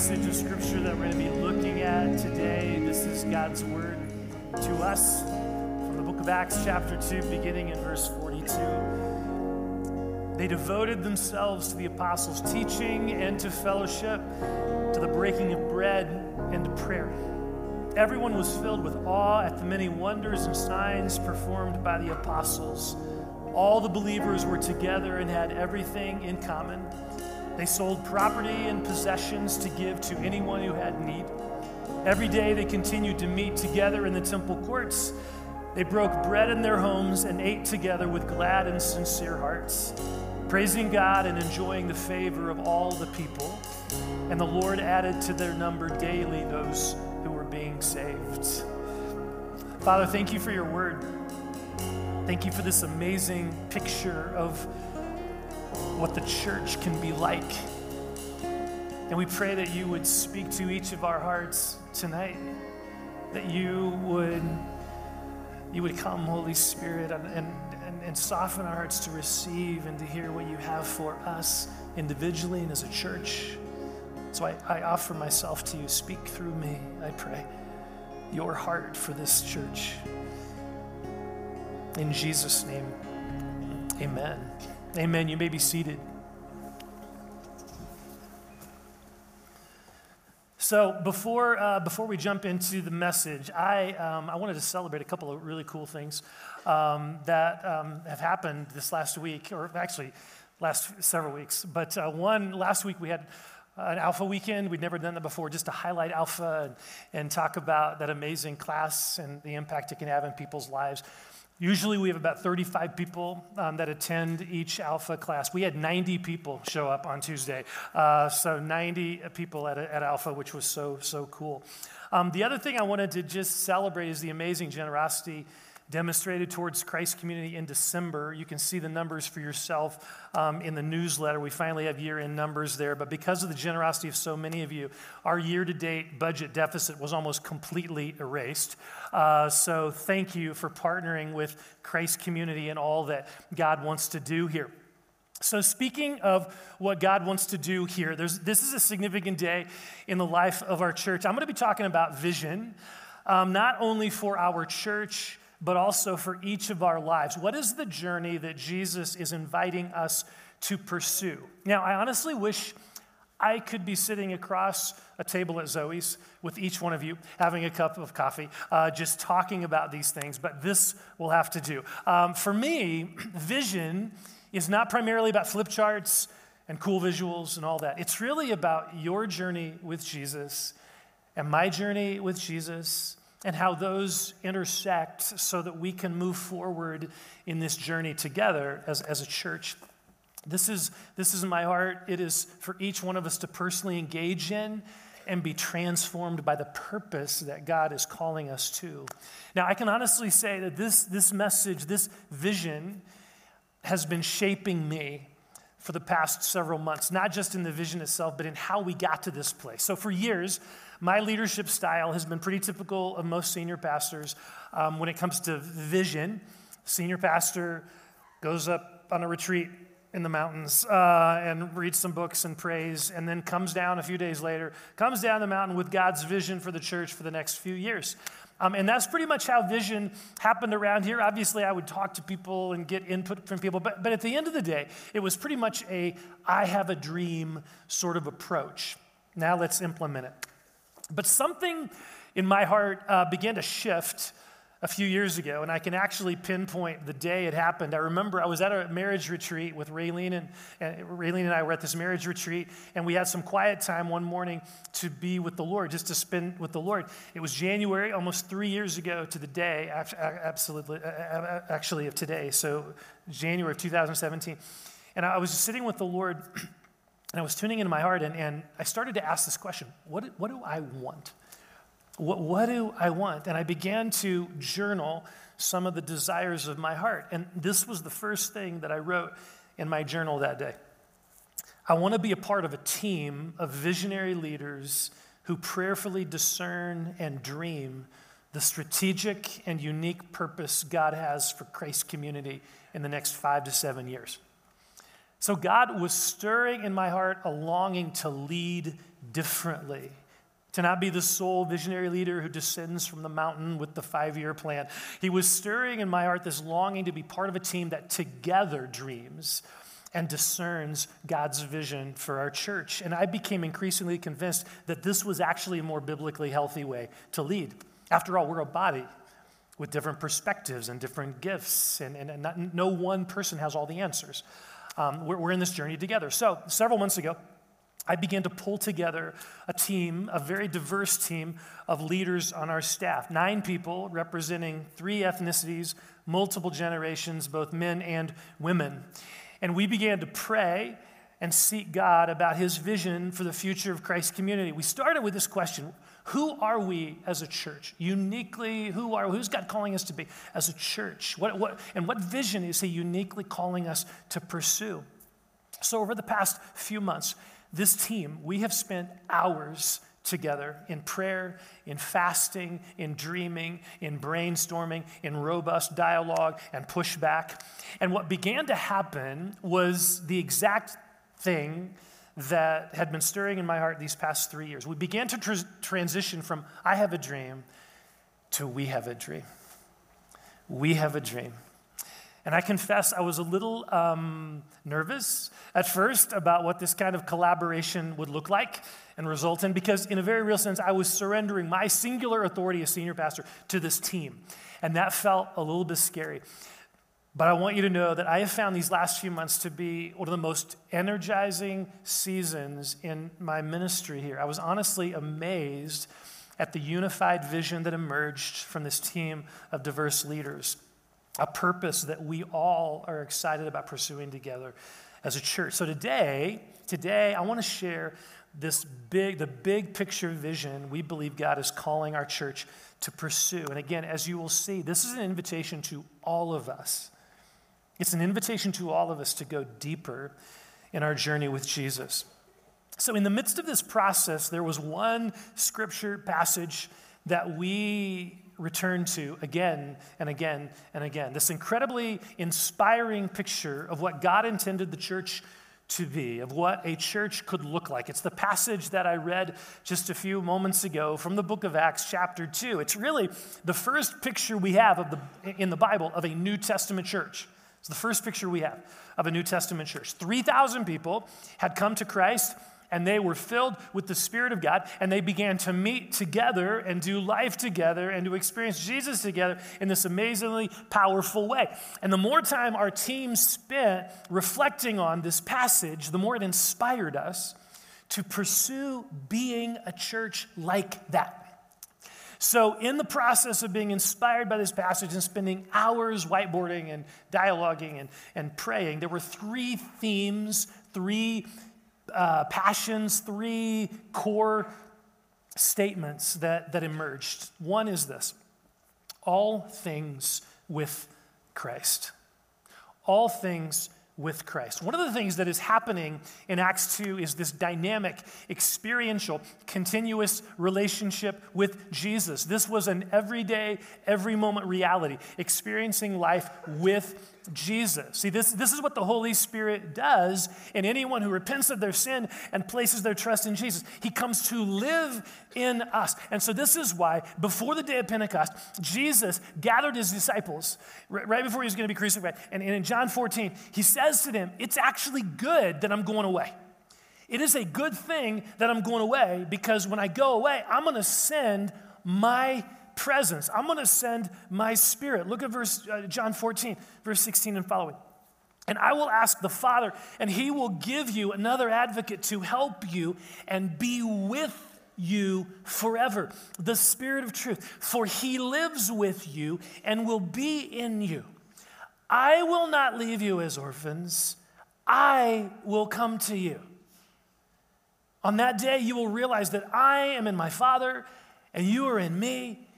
passage of scripture that we're going to be looking at today. This is God's word to us from the book of Acts, chapter 2, beginning in verse 42. They devoted themselves to the apostles' teaching and to fellowship, to the breaking of bread and to prayer. Everyone was filled with awe at the many wonders and signs performed by the apostles. All the believers were together and had everything in common. They sold property and possessions to give to anyone who had need. Every day they continued to meet together in the temple courts. They broke bread in their homes and ate together with glad and sincere hearts, praising God and enjoying the favor of all the people. And the Lord added to their number daily those who were being saved. Father, thank you for your word. Thank you for this amazing picture of what the church can be like. And we pray that you would speak to each of our hearts tonight, that you would, you would come, Holy Spirit, and, and, and soften our hearts to receive and to hear what you have for us individually and as a church. So I, I offer myself to you. Speak through me, I pray, your heart for this church. In Jesus' name, amen. Amen. You may be seated. So before, uh, before we jump into the message, I, um, I wanted to celebrate a couple of really cool things um, that um, have happened this last week, or actually last several weeks. But uh, one, last week we had an Alpha weekend. We'd never done that before, just to highlight Alpha and, and talk about that amazing class and the impact it can have in people's lives. Usually, we have about 35 people um, that attend each Alpha class. We had 90 people show up on Tuesday. Uh, so, 90 people at, at Alpha, which was so, so cool. Um, the other thing I wanted to just celebrate is the amazing generosity demonstrated towards Christ community in December. You can see the numbers for yourself um, in the newsletter. We finally have year end numbers there. But because of the generosity of so many of you, our year to date budget deficit was almost completely erased. Uh, so thank you for partnering with Christ community and all that God wants to do here. So, speaking of what God wants to do here, this is a significant day in the life of our church. I'm going to be talking about vision, um, not only for our church, but also for each of our lives. What is the journey that Jesus is inviting us to pursue? Now, I honestly wish I could be sitting across a table at Zoe's with each one of you, having a cup of coffee, uh, just talking about these things, but this will have to do. Um, for me, vision is not primarily about flip charts and cool visuals and all that. It's really about your journey with Jesus and my journey with Jesus and how those intersect so that we can move forward in this journey together as, as a church. This is, this is my heart. It is for each one of us to personally engage in and be transformed by the purpose that God is calling us to. Now, I can honestly say that this, this message, this vision, has been shaping me for the past several months, not just in the vision itself, but in how we got to this place. So, for years, my leadership style has been pretty typical of most senior pastors um, when it comes to vision. Senior pastor goes up on a retreat in the mountains uh, and reads some books and prays, and then comes down a few days later, comes down the mountain with God's vision for the church for the next few years. Um, and that's pretty much how vision happened around here. Obviously, I would talk to people and get input from people, but, but at the end of the day, it was pretty much a I have a dream sort of approach. Now let's implement it. But something in my heart uh, began to shift a few years ago, and I can actually pinpoint the day it happened. I remember I was at a marriage retreat with Raylene, and, and Raylene and I were at this marriage retreat, and we had some quiet time one morning to be with the Lord, just to spend with the Lord. It was January, almost three years ago to the day, absolutely, actually of today, so January of 2017. And I was sitting with the Lord. And I was tuning into my heart, and, and I started to ask this question what, what do I want? What, what do I want? And I began to journal some of the desires of my heart. And this was the first thing that I wrote in my journal that day. I want to be a part of a team of visionary leaders who prayerfully discern and dream the strategic and unique purpose God has for Christ community in the next five to seven years. So God was stirring in my heart a longing to lead differently, to not be the sole visionary leader who descends from the mountain with the five year plan. He was stirring in my heart this longing to be part of a team that together dreams and discerns God's vision for our church. And I became increasingly convinced that this was actually a more biblically healthy way to lead. After all, we're a body with different perspectives and different gifts, and, and, and not, no one person has all the answers. Um, we're, we're in this journey together. So, several months ago, I began to pull together a team, a very diverse team of leaders on our staff. Nine people representing three ethnicities, multiple generations, both men and women. And we began to pray and seek God about his vision for the future of Christ's community. We started with this question Who are we as a church? Uniquely, who are who's God calling us to be as a church? What, what, and what vision is he uniquely calling us to pursue? So, over the past few months, this team, we have spent hours together in prayer, in fasting, in dreaming, in brainstorming, in robust dialogue and pushback. And what began to happen was the exact thing that had been stirring in my heart these past three years. We began to tr- transition from I have a dream to we have a dream. We have a dream. And I confess I was a little um, nervous at first about what this kind of collaboration would look like and result in, because in a very real sense, I was surrendering my singular authority as senior pastor to this team. And that felt a little bit scary. But I want you to know that I have found these last few months to be one of the most energizing seasons in my ministry here. I was honestly amazed at the unified vision that emerged from this team of diverse leaders a purpose that we all are excited about pursuing together as a church. So today, today I want to share this big the big picture vision we believe God is calling our church to pursue. And again, as you will see, this is an invitation to all of us. It's an invitation to all of us to go deeper in our journey with Jesus. So, in the midst of this process, there was one scripture passage that we return to again and again and again. This incredibly inspiring picture of what God intended the church to be, of what a church could look like. It's the passage that I read just a few moments ago from the book of Acts, chapter 2. It's really the first picture we have of the, in the Bible of a New Testament church. It's the first picture we have of a New Testament church. 3,000 people had come to Christ and they were filled with the Spirit of God, and they began to meet together and do life together and to experience Jesus together in this amazingly powerful way. And the more time our team spent reflecting on this passage, the more it inspired us to pursue being a church like that. So, in the process of being inspired by this passage and spending hours whiteboarding and dialoguing and, and praying, there were three themes, three uh, passions, three core statements that, that emerged. One is this all things with Christ. All things with Christ. One of the things that is happening in Acts 2 is this dynamic, experiential, continuous relationship with Jesus. This was an everyday, every moment reality, experiencing life with Jesus. See, this, this is what the Holy Spirit does in anyone who repents of their sin and places their trust in Jesus. He comes to live in us. And so, this is why, before the day of Pentecost, Jesus gathered his disciples right before he was going to be crucified. And, and in John 14, he says to them, It's actually good that I'm going away. It is a good thing that I'm going away because when I go away, I'm going to send my presence. I'm going to send my spirit. Look at verse uh, John 14, verse 16 and following. And I will ask the Father, and he will give you another advocate to help you and be with you forever. The Spirit of truth. For he lives with you and will be in you. I will not leave you as orphans, I will come to you. On that day, you will realize that I am in my Father, and you are in me,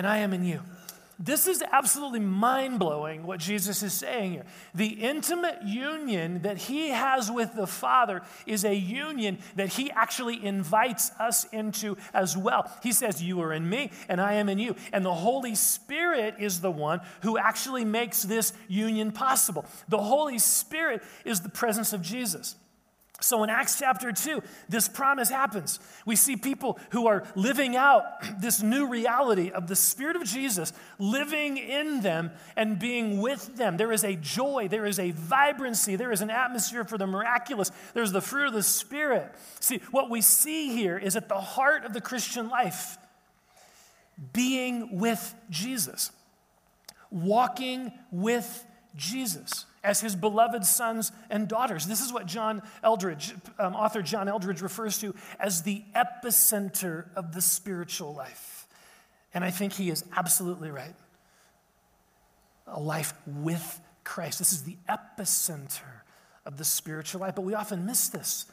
and I am in you. This is absolutely mind blowing what Jesus is saying here. The intimate union that he has with the Father is a union that he actually invites us into as well. He says, You are in me, and I am in you. And the Holy Spirit is the one who actually makes this union possible. The Holy Spirit is the presence of Jesus. So in Acts chapter 2, this promise happens. We see people who are living out this new reality of the Spirit of Jesus living in them and being with them. There is a joy, there is a vibrancy, there is an atmosphere for the miraculous, there's the fruit of the Spirit. See, what we see here is at the heart of the Christian life being with Jesus, walking with Jesus as his beloved sons and daughters. This is what John Eldredge, um, author John Eldredge, refers to as the epicenter of the spiritual life. And I think he is absolutely right. A life with Christ. This is the epicenter of the spiritual life, but we often miss this.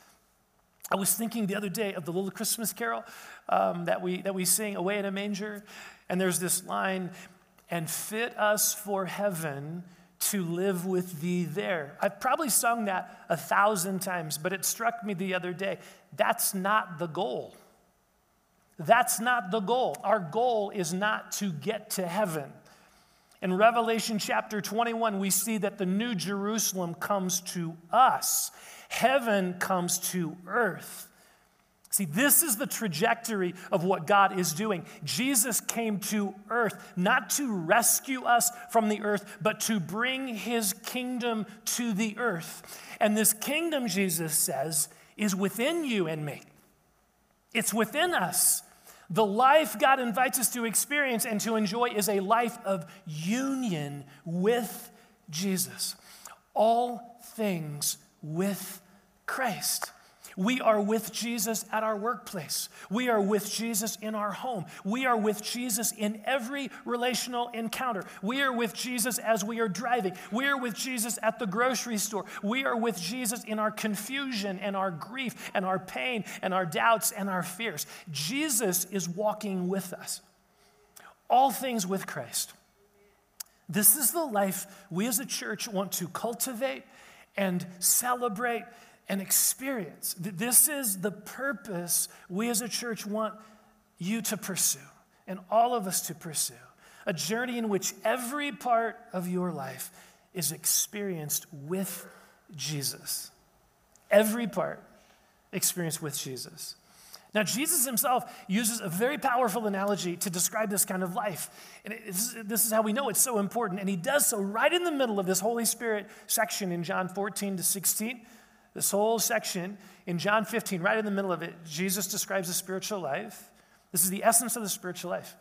I was thinking the other day of the little Christmas carol um, that, we, that we sing, Away in a Manger, and there's this line, and fit us for heaven to live with thee there. I've probably sung that a thousand times, but it struck me the other day. That's not the goal. That's not the goal. Our goal is not to get to heaven. In Revelation chapter 21, we see that the new Jerusalem comes to us, heaven comes to earth. See, this is the trajectory of what God is doing. Jesus came to earth not to rescue us from the earth, but to bring his kingdom to the earth. And this kingdom, Jesus says, is within you and me. It's within us. The life God invites us to experience and to enjoy is a life of union with Jesus. All things with Christ. We are with Jesus at our workplace. We are with Jesus in our home. We are with Jesus in every relational encounter. We are with Jesus as we are driving. We are with Jesus at the grocery store. We are with Jesus in our confusion and our grief and our pain and our doubts and our fears. Jesus is walking with us. All things with Christ. This is the life we as a church want to cultivate and celebrate and experience. This is the purpose we as a church want you to pursue and all of us to pursue. A journey in which every part of your life is experienced with Jesus. Every part experienced with Jesus. Now, Jesus himself uses a very powerful analogy to describe this kind of life. And this is how we know it's so important. And he does so right in the middle of this Holy Spirit section in John 14 to 16. This whole section in John 15, right in the middle of it, Jesus describes the spiritual life. This is the essence of the spiritual life.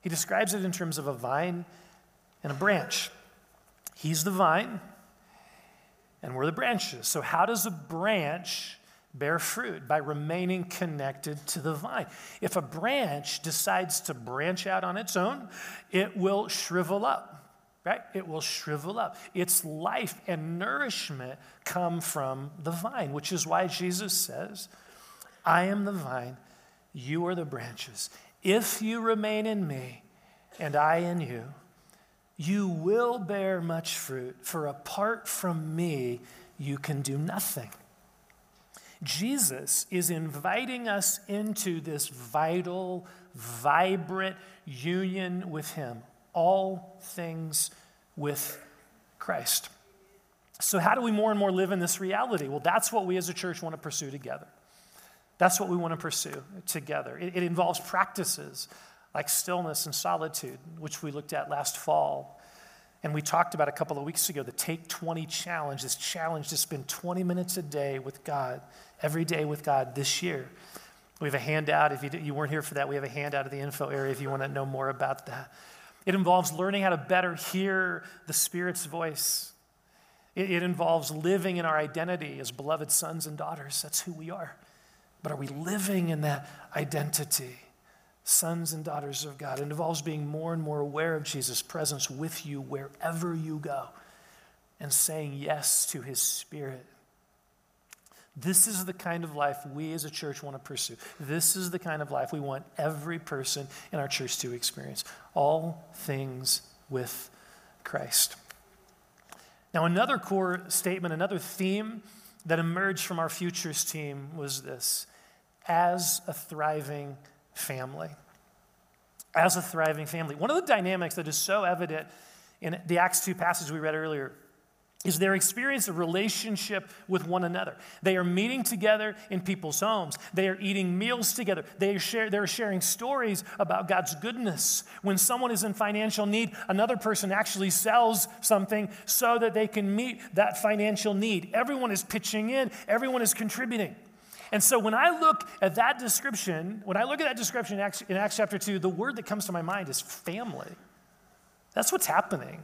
He describes it in terms of a vine and a branch. He's the vine, and we're the branches. So, how does a branch bear fruit? By remaining connected to the vine. If a branch decides to branch out on its own, it will shrivel up right? It will shrivel up. Its life and nourishment come from the vine, which is why Jesus says, I am the vine, you are the branches. If you remain in me and I in you, you will bear much fruit, for apart from me, you can do nothing. Jesus is inviting us into this vital, vibrant union with Him all things with Christ. So, how do we more and more live in this reality? Well, that's what we as a church want to pursue together. That's what we want to pursue together. It, it involves practices like stillness and solitude, which we looked at last fall. And we talked about a couple of weeks ago the Take 20 challenge, this challenge to spend 20 minutes a day with God, every day with God this year. We have a handout. If you, you weren't here for that, we have a handout at the info area if you want to know more about that. It involves learning how to better hear the Spirit's voice. It, it, involves living in our identity as beloved sons and daughters. That's who we are. But are we living in that identity? Sons and daughters of God. It involves being more and more aware of Jesus' presence with you wherever you go and saying yes to his Spirit. This is the kind of life we as a church want to pursue. This is the kind of life we want every person in our church to experience. All things with Christ. Now, another core statement, another theme that emerged from our futures team was this as a thriving family. As a thriving family. One of the dynamics that is so evident in the Acts 2 passage we read earlier is their experience of relationship with one another. They are meeting together in people's homes. They are eating meals together. They are share, they're sharing stories about God's goodness. When someone is in financial need, another person actually sells something so that they can meet that financial need. Everyone is pitching in, everyone is contributing. And so when I look at that description, when I look at that description in Acts, in Acts chapter 2, the word that comes to my mind is family. That's what's happening.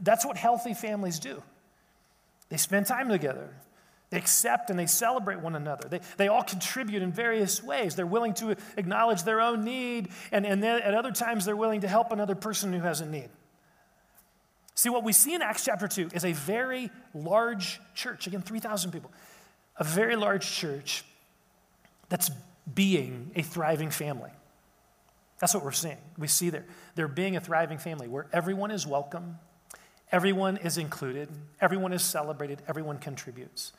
That's what healthy families do. They spend time together. They accept and they celebrate one another. They, they all contribute in various ways. They're willing to acknowledge their own need, and, and then at other times, they're willing to help another person who has a need. See, what we see in Acts chapter 2 is a very large church. Again, 3,000 people. A very large church that's being a thriving family. That's what we're seeing. We see there. They're being a thriving family where everyone is welcome, everyone is included, everyone is celebrated, everyone contributes.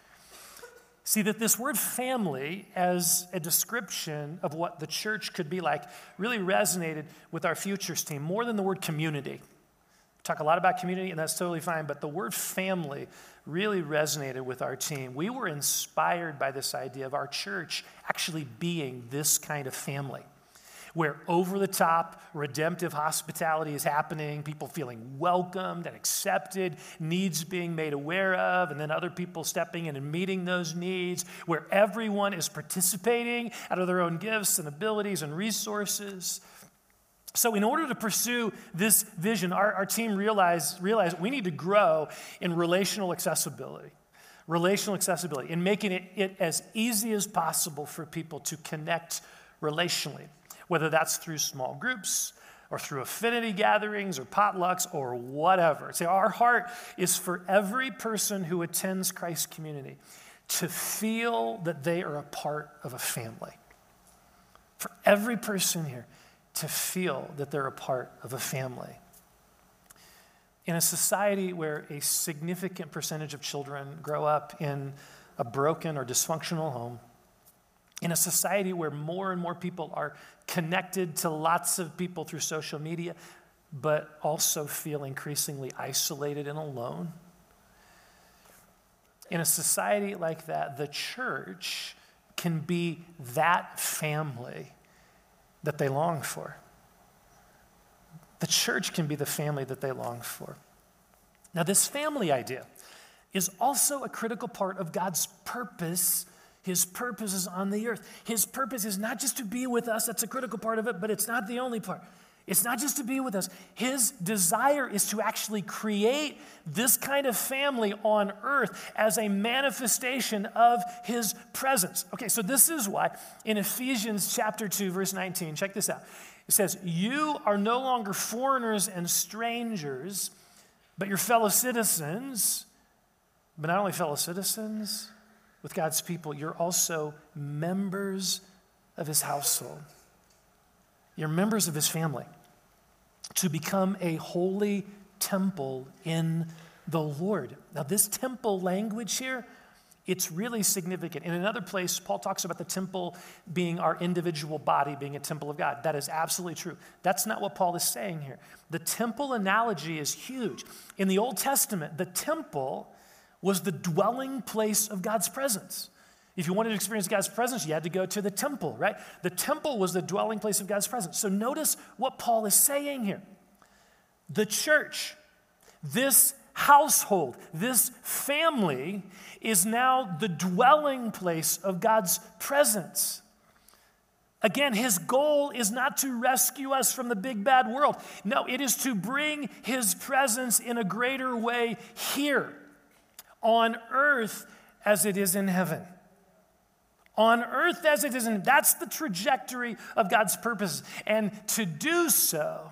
See that this word family, as a description of what the church could be like, really resonated with our futures team more than the word community. We talk a lot about community, and that's totally fine, but the word family really resonated with our team. We were inspired by this idea of our church actually being this kind of family where over the top redemptive hospitality is happening, people feeling welcomed and accepted, needs being made aware of, and then other people stepping in and meeting those needs, where everyone is participating out of their own gifts and abilities and resources. So, in order to pursue this vision, our, our team realized, realized we need to grow in relational accessibility relational accessibility in making it, it, as easy as possible for people to connect relationally whether that's through small groups or through affinity gatherings or potlucks or whatever. See, our heart is for every person who attends Christ's community to feel that they are a part of a family. For every person here to feel that they're a part of a family. In a society where a significant percentage of children grow up in a broken or dysfunctional home, in a society where more and more people are connected to lots of people through social media, but also feel increasingly isolated and alone. In a society like that, the church can be that family that they long for. The church can be the family that they long for. Now, this family idea is also a critical part of God's purpose his purpose is on the earth. His purpose is not just to be with us, that's a critical part of it, but it's not the only part. It's not just to be with us. His desire is to actually create this kind of family on earth as a manifestation of his presence. Okay, so this is why in Ephesians chapter 2 verse 19, check this out. It says, "You are no longer foreigners and strangers, but your fellow citizens, but not only fellow citizens, with God's people, you're also members of his household. You're members of his family to become a holy temple in the Lord. Now, this temple language here, it's really significant. In another place, Paul talks about the temple being our individual body, being a temple of God. That is absolutely true. That's not what Paul is saying here. The temple analogy is huge. In the Old Testament, the temple was the dwelling place of God's presence. If you wanted to experience God's presence, you had to go to the temple, right? The temple was the dwelling place of God's presence. So notice what Paul is saying here. The church, this household, this family, is now the dwelling place of God's presence. Again, his goal is not to rescue us from the big bad world. No, it is to bring his presence in a greater way here on earth as it is in heaven. On earth as it is in that's the trajectory of God's purposes. And to do so,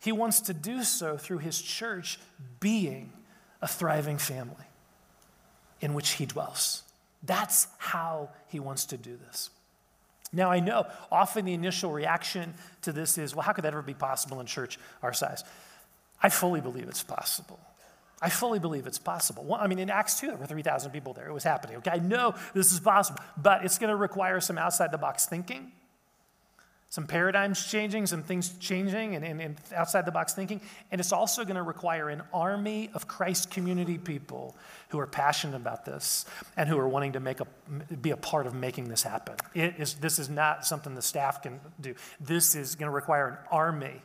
he wants to do so through his church being a thriving family in which he dwells. That's how he wants to do this. Now, I know often the initial reaction to this is, well, how could that ever be possible in church our size? I fully believe it's possible. I fully believe it's possible. Well, I mean, in Acts 2, there were 3,000 people there. It was happening. Okay, I know this is possible, but it's going to require some outside the box thinking some paradigms changing, some things changing, and, and, and outside the box thinking. And it's also going to require an army of Christ community people who are passionate about this and who are wanting to make a, be a part of making this happen. It is, this is not something the staff can do. This is going to require an army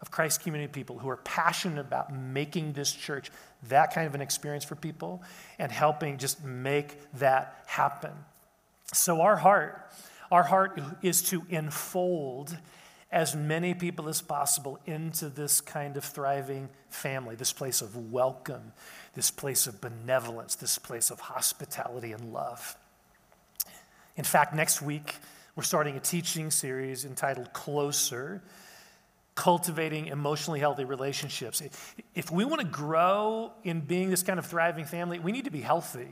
of Christ community people who are passionate about making this church that kind of an experience for people and helping just make that happen. So, our heart our heart is to enfold as many people as possible into this kind of thriving family, this place of welcome, this place of benevolence, this place of hospitality and love. In fact, next week, we're starting a teaching series entitled Closer Cultivating Emotionally Healthy Relationships. If we want to grow in being this kind of thriving family, we need to be healthy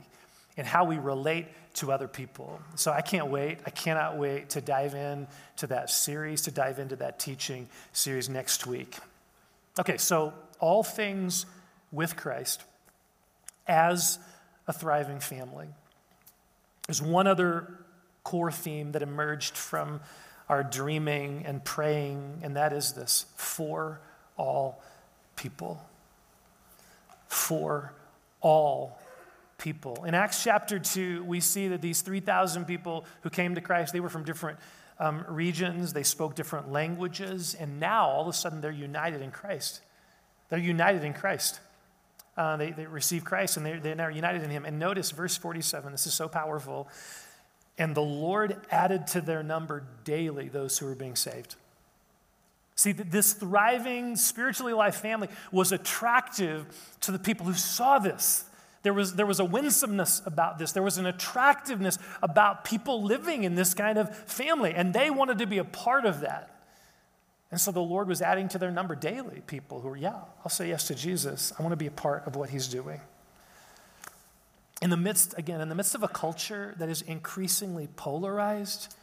in how we relate to other people. So I can't wait. I cannot wait to dive in to that series, to dive into that teaching series next week. Okay, so all things with Christ as a thriving family. There's one other core theme that emerged from our dreaming and praying, and that is this for all people. For all people. In Acts chapter 2, we see that these 3,000 people who came to Christ, they were from different um, regions, they spoke different languages, and now all of a sudden they're united in Christ. They're united in Christ. Uh, they, they receive Christ and they're, they're now united in Him. And notice verse 47, this is so powerful. And the Lord added to their number daily those who were being saved. See, this thriving, spiritually alive family was attractive to the people who saw this. There was, there was a winsomeness about this. There was an attractiveness about people living in this kind of family, and they wanted to be a part of that. And so the Lord was adding to their number daily people who were, yeah, I'll say yes to Jesus. I want to be a part of what he's doing. In the midst, again, in the midst of a culture that is increasingly polarized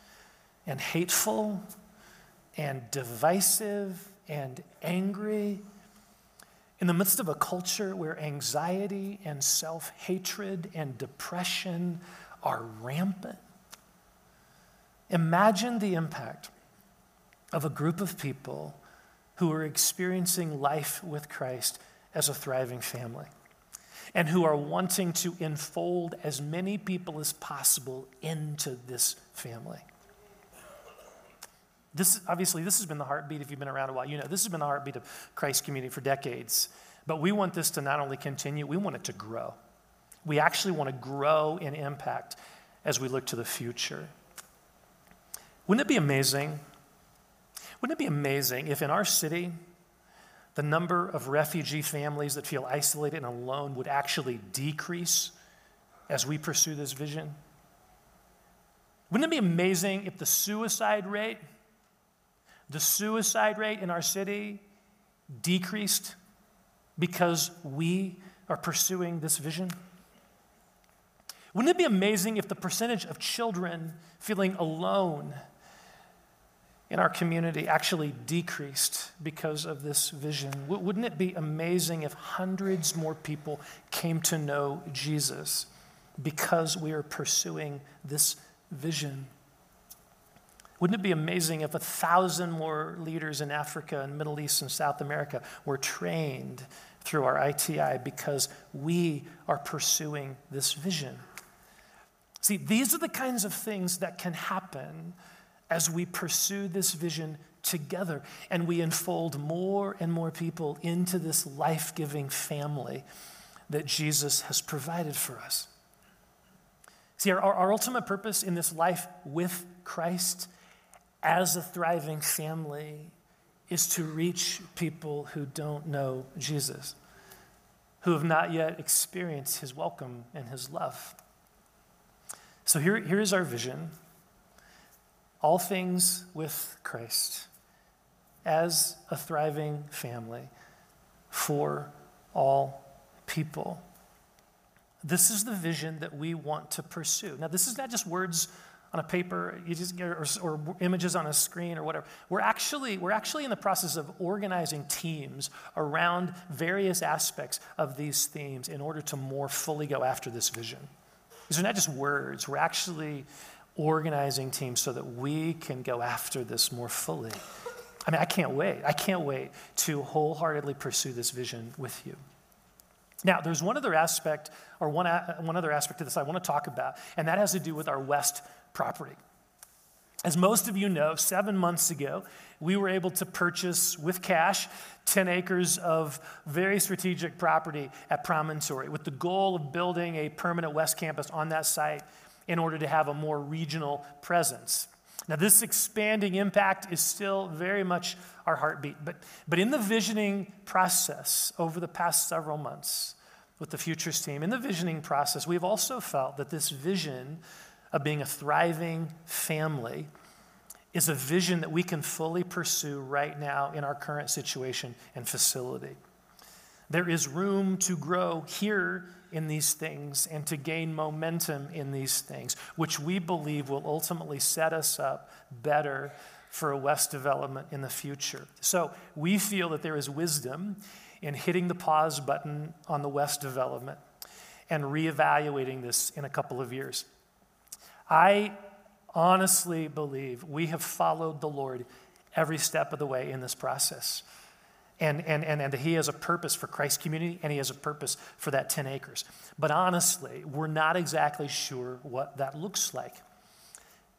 and hateful and divisive and angry in the midst of a culture where anxiety and self hatred and depression are rampant, imagine the impact of a group of people who are experiencing life with Christ as a thriving family and who are wanting to enfold as many people as possible into this family. This, obviously, this has been the heartbeat, if you've been around a while, you know, this has been the heartbeat of Christ community for decades. But we want this to not only continue, we want it to grow. We actually want to grow in impact as we look to the future. Wouldn't it be amazing? Wouldn't it be amazing if in our city, the number of refugee families that feel isolated and alone would actually decrease as we pursue this vision? Wouldn't it be amazing if the suicide rate the suicide rate in our city decreased because we are pursuing this vision? Wouldn't it be amazing if the percentage of children feeling alone in our community actually decreased because of this vision? Wouldn't it be amazing if hundreds more people came to know Jesus because we are pursuing this vision? Wouldn't it be amazing if a thousand more leaders in Africa and Middle East and South America were trained through our ITI because we are pursuing this vision? See, these are the kinds of things that can happen as we pursue this vision together and we unfold more and more people into this life giving family that Jesus has provided for us. See, our, our ultimate purpose in this life with Christ as a thriving family is to reach people who don't know Jesus, who have not yet experienced his welcome and his love. So here, here is our vision all things with Christ as a thriving family for all people. This is the vision that we want to pursue. Now, this is not just words on a paper, just or, or, images on a screen or whatever. We're actually we're actually in the process of organizing teams around various aspects of these themes in order to more fully go after this vision. These are not just words. We're actually organizing teams so that we can go after this more fully. I mean, I can't wait. I can't wait to wholeheartedly pursue this vision with you. Now, there's one other aspect, or one, one other aspect of this I want to talk about, and that has to do with our West property. As most of you know, seven months ago, we were able to purchase with cash 10 acres of very strategic property at Promontory with the goal of building a permanent West campus on that site in order to have a more regional presence. Now, this expanding impact is still very much our heartbeat, but, but in the visioning process over the past several months with the Futures team, in the visioning process, we've also felt that this vision of being a thriving family is a vision that we can fully pursue right now in our current situation and facility. There is room to grow here in these things and to gain momentum in these things, which we believe will ultimately set us up better for a West development in the future. So we feel that there is wisdom in hitting the pause button on the West development and reevaluating this in a couple of years. I honestly believe we have followed the Lord every step of the way in this process. And, and, and, and he has a purpose for Christ's community, and he has a purpose for that 10 acres. But honestly, we're not exactly sure what that looks like.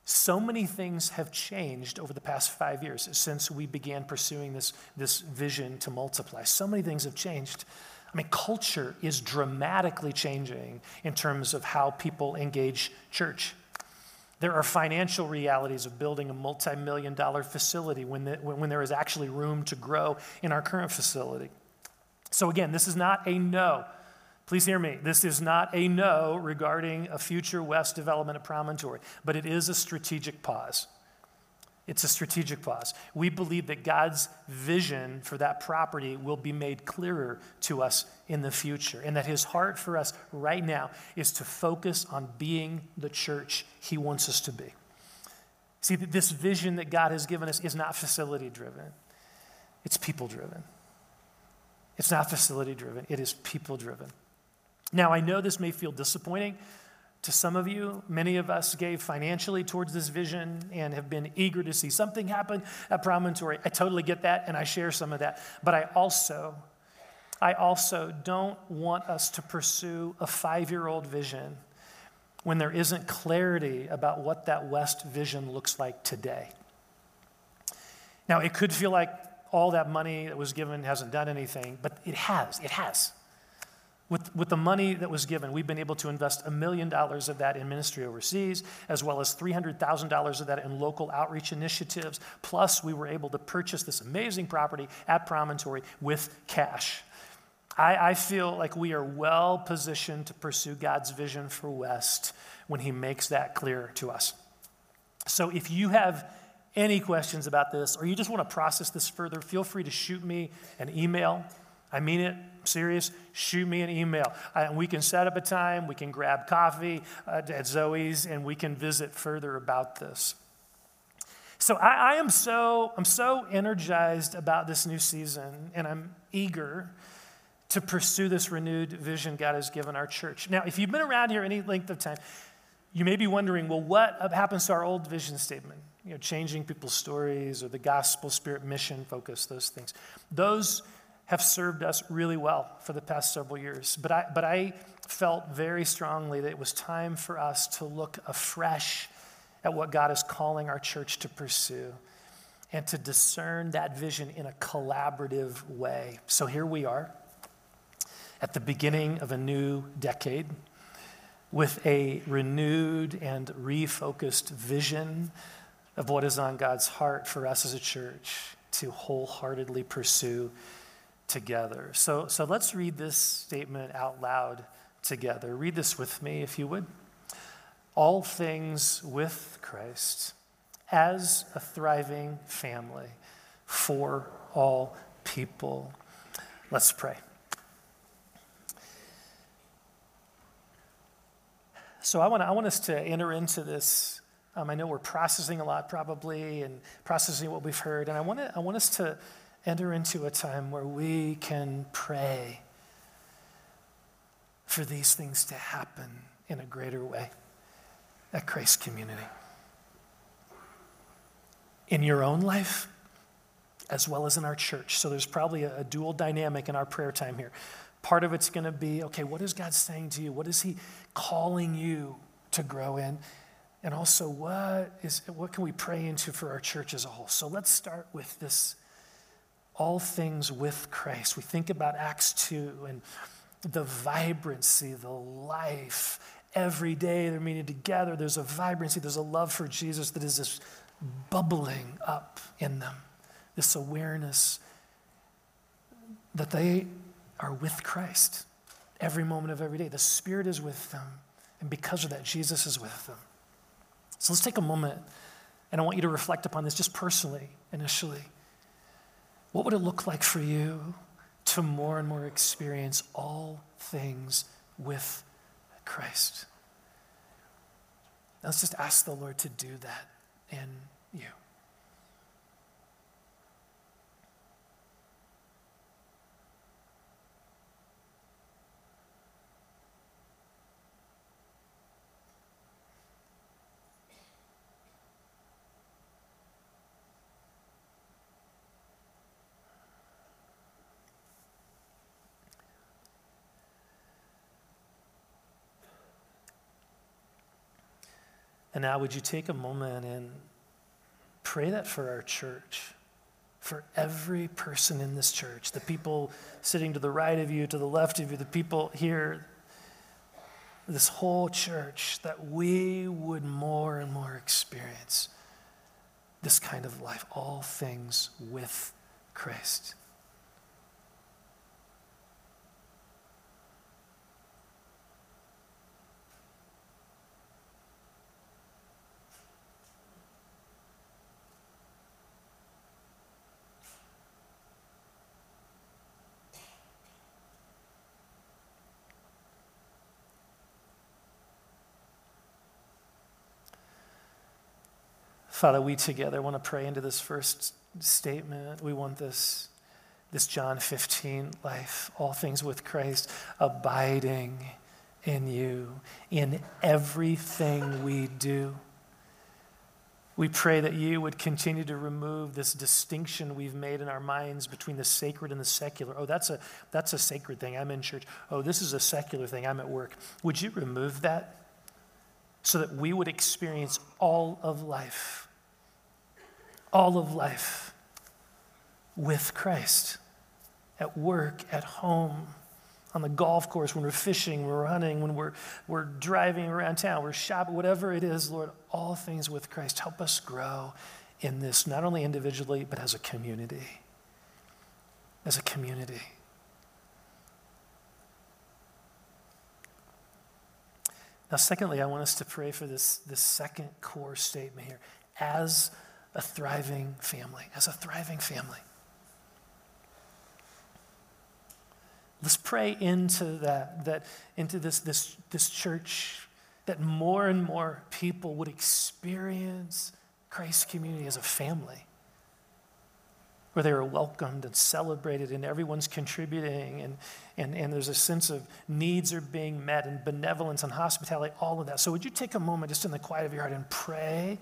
So many things have changed over the past five years since we began pursuing this, this vision to multiply. So many things have changed. I mean, culture is dramatically changing in terms of how people engage church. There are financial realities of building a multi million dollar facility when, the, when, when there is actually room to grow in our current facility. So, again, this is not a no. Please hear me. This is not a no regarding a future West development at Promontory, but it is a strategic pause. It's a strategic pause. We believe that God's vision for that property will be made clearer to us in the future, and that His heart for us right now is to focus on being the church He wants us to be. See, this vision that God has given us is not facility driven, it's people driven. It's not facility driven, it is people driven. Now, I know this may feel disappointing to some of you. Many of us gave financially towards this vision and have been eager to see something happen at Promontory. I totally get that and I share some of that. But I also, I also don't want us to pursue a five year old vision when there isn't clarity about what that West vision looks like today. Now, it could feel like all that money that was given hasn't done anything, but it has. It has. With, with the money that was given, we've been able to invest a million dollars of that in ministry overseas, as well as $300,000 of that in local outreach initiatives. Plus, we were able to purchase this amazing property at Promontory with cash. I, I feel like we are well positioned to pursue God's vision for West when He makes that clear to us. So, if you have any questions about this, or you just want to process this further, feel free to shoot me an email. I mean it serious, shoot me an email. and we can set up a time, we can grab coffee uh, at Zoe's, and we can visit further about this. So I, I, am so I'm so energized about this new season, and I'm eager to pursue this renewed vision God has given our church. Now, if you've been around here any length of time, you may be wondering, well, what happens to our old vision statement? You know, changing people's stories or the gospel spirit mission focus, those things. Those have served us really well for the past several years. But I, but I felt very strongly that it was time for us to look afresh at what God is calling our church to pursue and to discern that vision in a collaborative way. So here we are at the beginning of a new decade with a renewed and refocused vision of what is on God's heart for us as a church to wholeheartedly pursue together. So, so let's read this statement out loud together. Read this with me, if you would. All things with Christ as a thriving family for all people. Let's pray. So I want, I want us to enter into this. Um, I know we're processing a lot probably and processing what we've heard. And I want, to, I want us to enter into a time where we can pray for these things to happen in a greater way at Christ Community. In your own life, as well as in our church. So there's probably a, a dual dynamic in our prayer time here. Part of it's going to be okay, what is God saying to you? What is He calling you to grow in? And also, what, is, what can we pray into for our church as a whole? So let's start with this all things with Christ. We think about Acts 2 and the vibrancy, the life. Every day they're meeting together. There's a vibrancy, there's a love for Jesus that is just bubbling up in them. This awareness that they are with Christ every moment of every day. The Spirit is with them. And because of that, Jesus is with them. So let's take a moment, and I want you to reflect upon this just personally, initially. What would it look like for you to more and more experience all things with Christ? Now let's just ask the Lord to do that in you. And now, would you take a moment and pray that for our church, for every person in this church, the people sitting to the right of you, to the left of you, the people here, this whole church, that we would more and more experience this kind of life, all things with Christ. Father, we together want to pray into this first statement. We want this, this John 15 life, all things with Christ, abiding in you, in everything we do. We pray that you would continue to remove this distinction we've made in our minds between the sacred and the secular. Oh, that's a, that's a sacred thing. I'm in church. Oh, this is a secular thing. I'm at work. Would you remove that so that we would experience all of life all of life with Christ at work, at home, on the golf course, when we're fishing, we're running, when we're, we're driving around town, we're shopping, whatever it is, Lord, all things with Christ. Help us grow in this, not only individually, but as a community. As a community. Now, secondly, I want us to pray for this, this second core statement here. As a thriving family, as a thriving family. Let's pray into that, that into this, this, this church, that more and more people would experience Christ's community as a family, where they are welcomed and celebrated and everyone's contributing and, and, and there's a sense of needs are being met and benevolence and hospitality, all of that. So would you take a moment just in the quiet of your heart and pray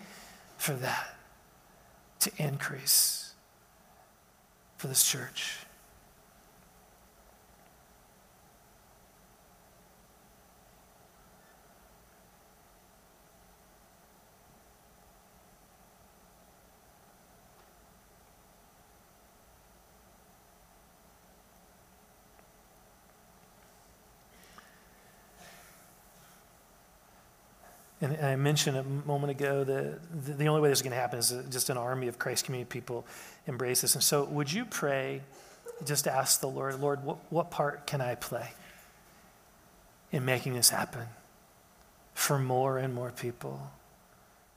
for that? To increase for this church. And I mentioned a moment ago that the only way this is going to happen is just an army of Christ community people embrace this. And so, would you pray, just ask the Lord, Lord, what, what part can I play in making this happen for more and more people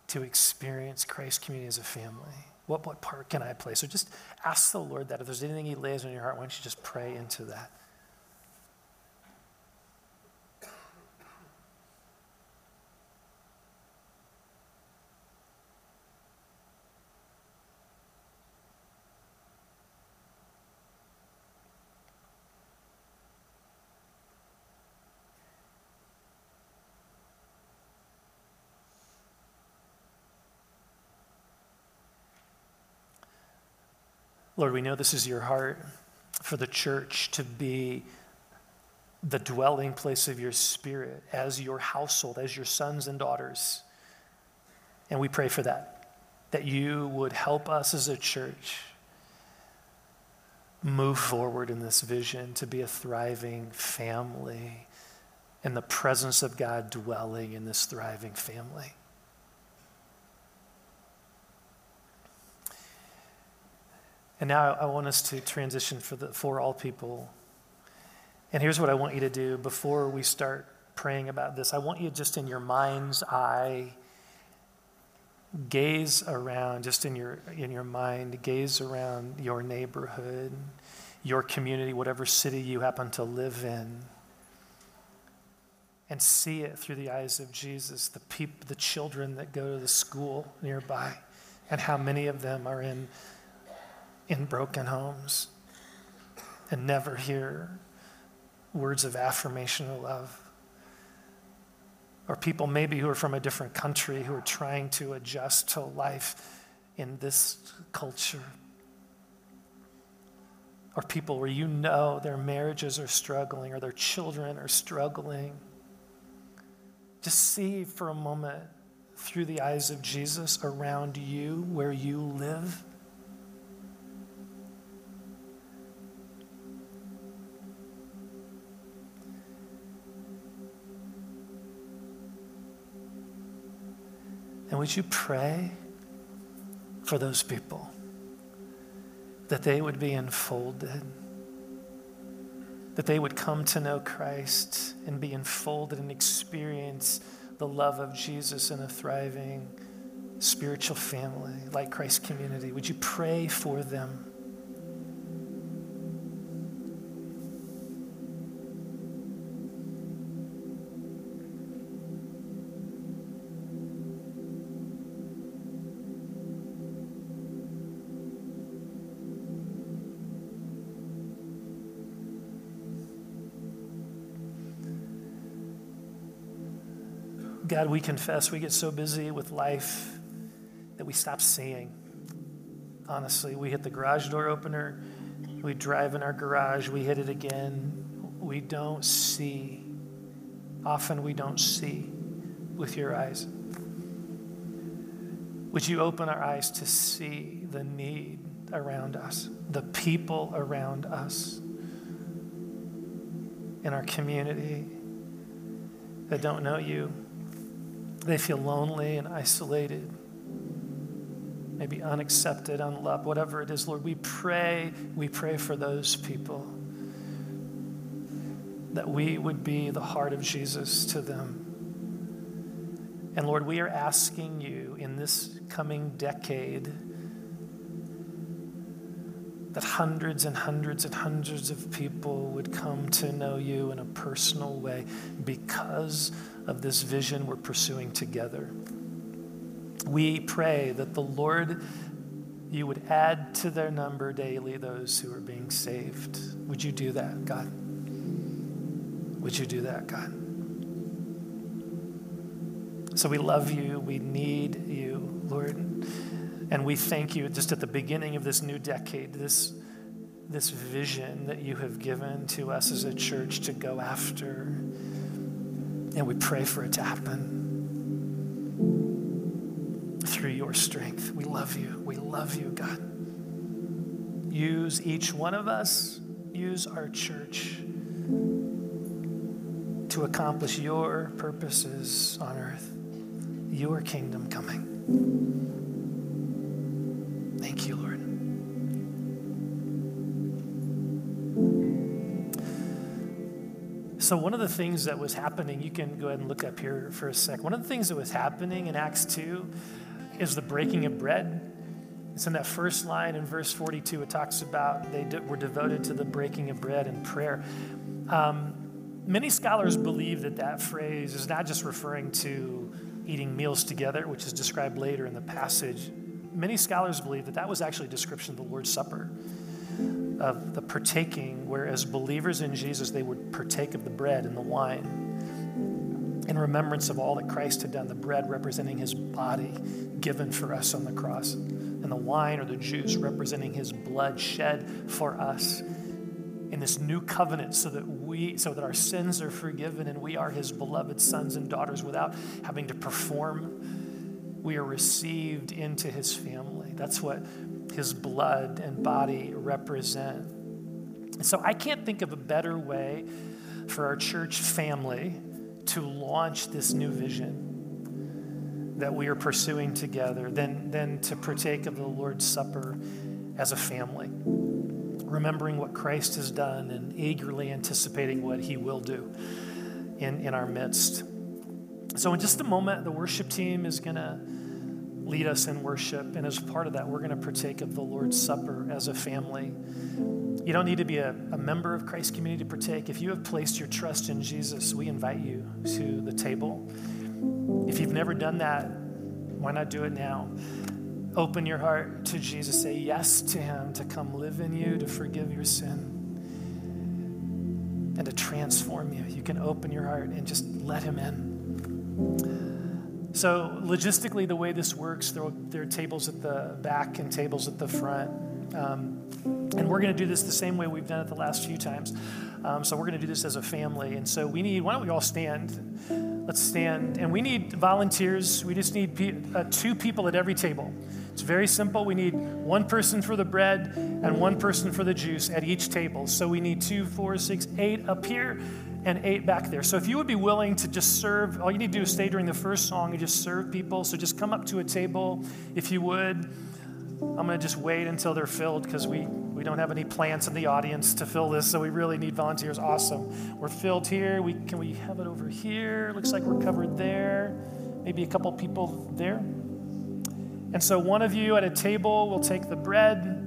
to experience Christ community as a family? What, what part can I play? So, just ask the Lord that. If there's anything He lays on your heart, why don't you just pray into that? Lord, we know this is your heart for the church to be the dwelling place of your spirit as your household, as your sons and daughters. And we pray for that, that you would help us as a church move forward in this vision to be a thriving family and the presence of God dwelling in this thriving family. And now I want us to transition for, the, for all people. And here's what I want you to do before we start praying about this. I want you just in your mind's eye, gaze around, just in your, in your mind, gaze around your neighborhood, your community, whatever city you happen to live in and see it through the eyes of Jesus, the people, the children that go to the school nearby, and how many of them are in in broken homes and never hear words of affirmation or love. Or people maybe who are from a different country who are trying to adjust to life in this culture. Or people where you know their marriages are struggling or their children are struggling. Just see for a moment through the eyes of Jesus around you where you live. And would you pray for those people that they would be enfolded, that they would come to know Christ and be enfolded and experience the love of Jesus in a thriving spiritual family like Christ community? Would you pray for them? God, we confess we get so busy with life that we stop seeing. Honestly, we hit the garage door opener, we drive in our garage, we hit it again. We don't see. Often we don't see with your eyes. Would you open our eyes to see the need around us, the people around us in our community that don't know you? They feel lonely and isolated, maybe unaccepted, unloved, whatever it is, Lord. We pray, we pray for those people that we would be the heart of Jesus to them. And Lord, we are asking you in this coming decade that hundreds and hundreds and hundreds of people would come to know you in a personal way because of this vision we're pursuing together. We pray that the Lord, you would add to their number daily those who are being saved. Would you do that, God? Would you do that, God? So we love you. We need you, Lord. And we thank you just at the beginning of this new decade, this, this vision that you have given to us as a church to go after. And we pray for it to happen through your strength. We love you. We love you, God. Use each one of us, use our church to accomplish your purposes on earth, your kingdom coming. So, one of the things that was happening, you can go ahead and look up here for a sec. One of the things that was happening in Acts 2 is the breaking of bread. It's in that first line in verse 42. It talks about they were devoted to the breaking of bread and prayer. Um, many scholars believe that that phrase is not just referring to eating meals together, which is described later in the passage, many scholars believe that that was actually a description of the Lord's Supper, of the partaking, where as believers in Jesus, they would partake of the bread and the wine in remembrance of all that Christ had done, the bread representing his body given for us on the cross, and the wine or the juice representing his blood shed for us in this new covenant so that we so that our sins are forgiven and we are his beloved sons and daughters without having to perform. We are received into his family. That's what his blood and body represent so i can't think of a better way for our church family to launch this new vision that we are pursuing together than, than to partake of the Lord's Supper as a family, remembering what Christ has done and eagerly anticipating what he will do in, in our midst. So, in just a moment, the worship team is going to lead us in worship. And as part of that, we're going to partake of the Lord's Supper as a family. You don't need to be a, a, member of Christ's community to partake. If you have placed your trust in Jesus, we invite you to the table. If you've never done that, why not do it now? Open your heart to Jesus. Say yes to Him to come live in you, to forgive your sin, and to transform you. You can open your heart and just let Him in. So, logistically, the way this works, there are, there are tables at the back and tables at the front. Um, and we're going to do this the same way we've done it the last few times. Um, so we're going to do this as a family. And so we need, why don't we all stand? Let's stand. And we need volunteers. We just need pe- uh, two people at every table. It's very simple. We need one person for the bread and one person for the juice at each table. So we need two, four, six, eight up here and eight back there. So if you would be willing to just serve, all you need to do is stay during the first song and just serve people. So just come up to a table if you would. I'm going to just wait until they're filled because we, we don't have any plants in the audience to fill this, so we really need volunteers. Awesome. We're filled here. We, can we have it over here? Looks like we're covered there. Maybe a couple people there. And so one of you at a table will take the bread.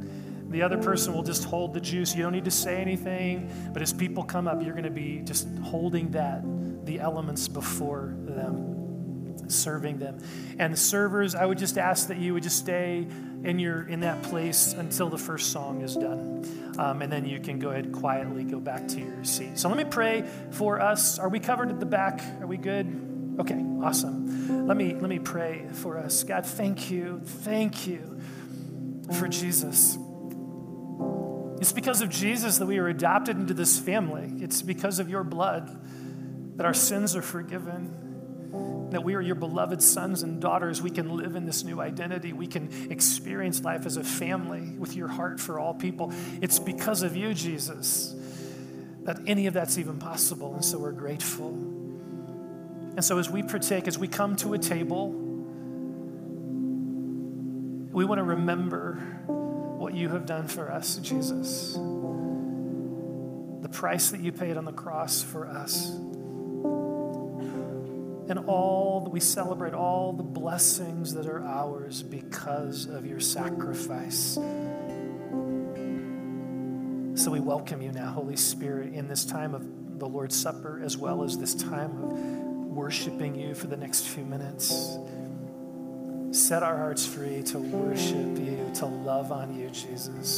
The other person will just hold the juice. You don't need to say anything, but as people come up, you're going to be just holding that, the elements before them, serving them. And the servers, I would just ask that you would just stay and you're in that place until the first song is done. Um, and then you can go ahead quietly go back to your seat. So let me pray for us. Are we covered at the back? Are we good? Okay, awesome. Let me let me pray for us. God, thank you. Thank you for Jesus. It's because of Jesus that we are adopted into this family. It's because of your blood that our sins are forgiven that we are your beloved sons and daughters. We can live in this new identity. We can experience life as a family with your heart for all people. It's because of you, Jesus, that any of that's even possible. And so we're grateful. And so as we partake, as we come to a table, we want to remember you have done for us, Jesus. The price that you paid on the cross for us and all that we celebrate all the blessings that are ours because of your sacrifice. So we welcome you now, Holy Spirit, in this time of the Lord's Supper as well as this time of worshiping you for the next few minutes. Set our hearts free to worship you, to love on you, Jesus.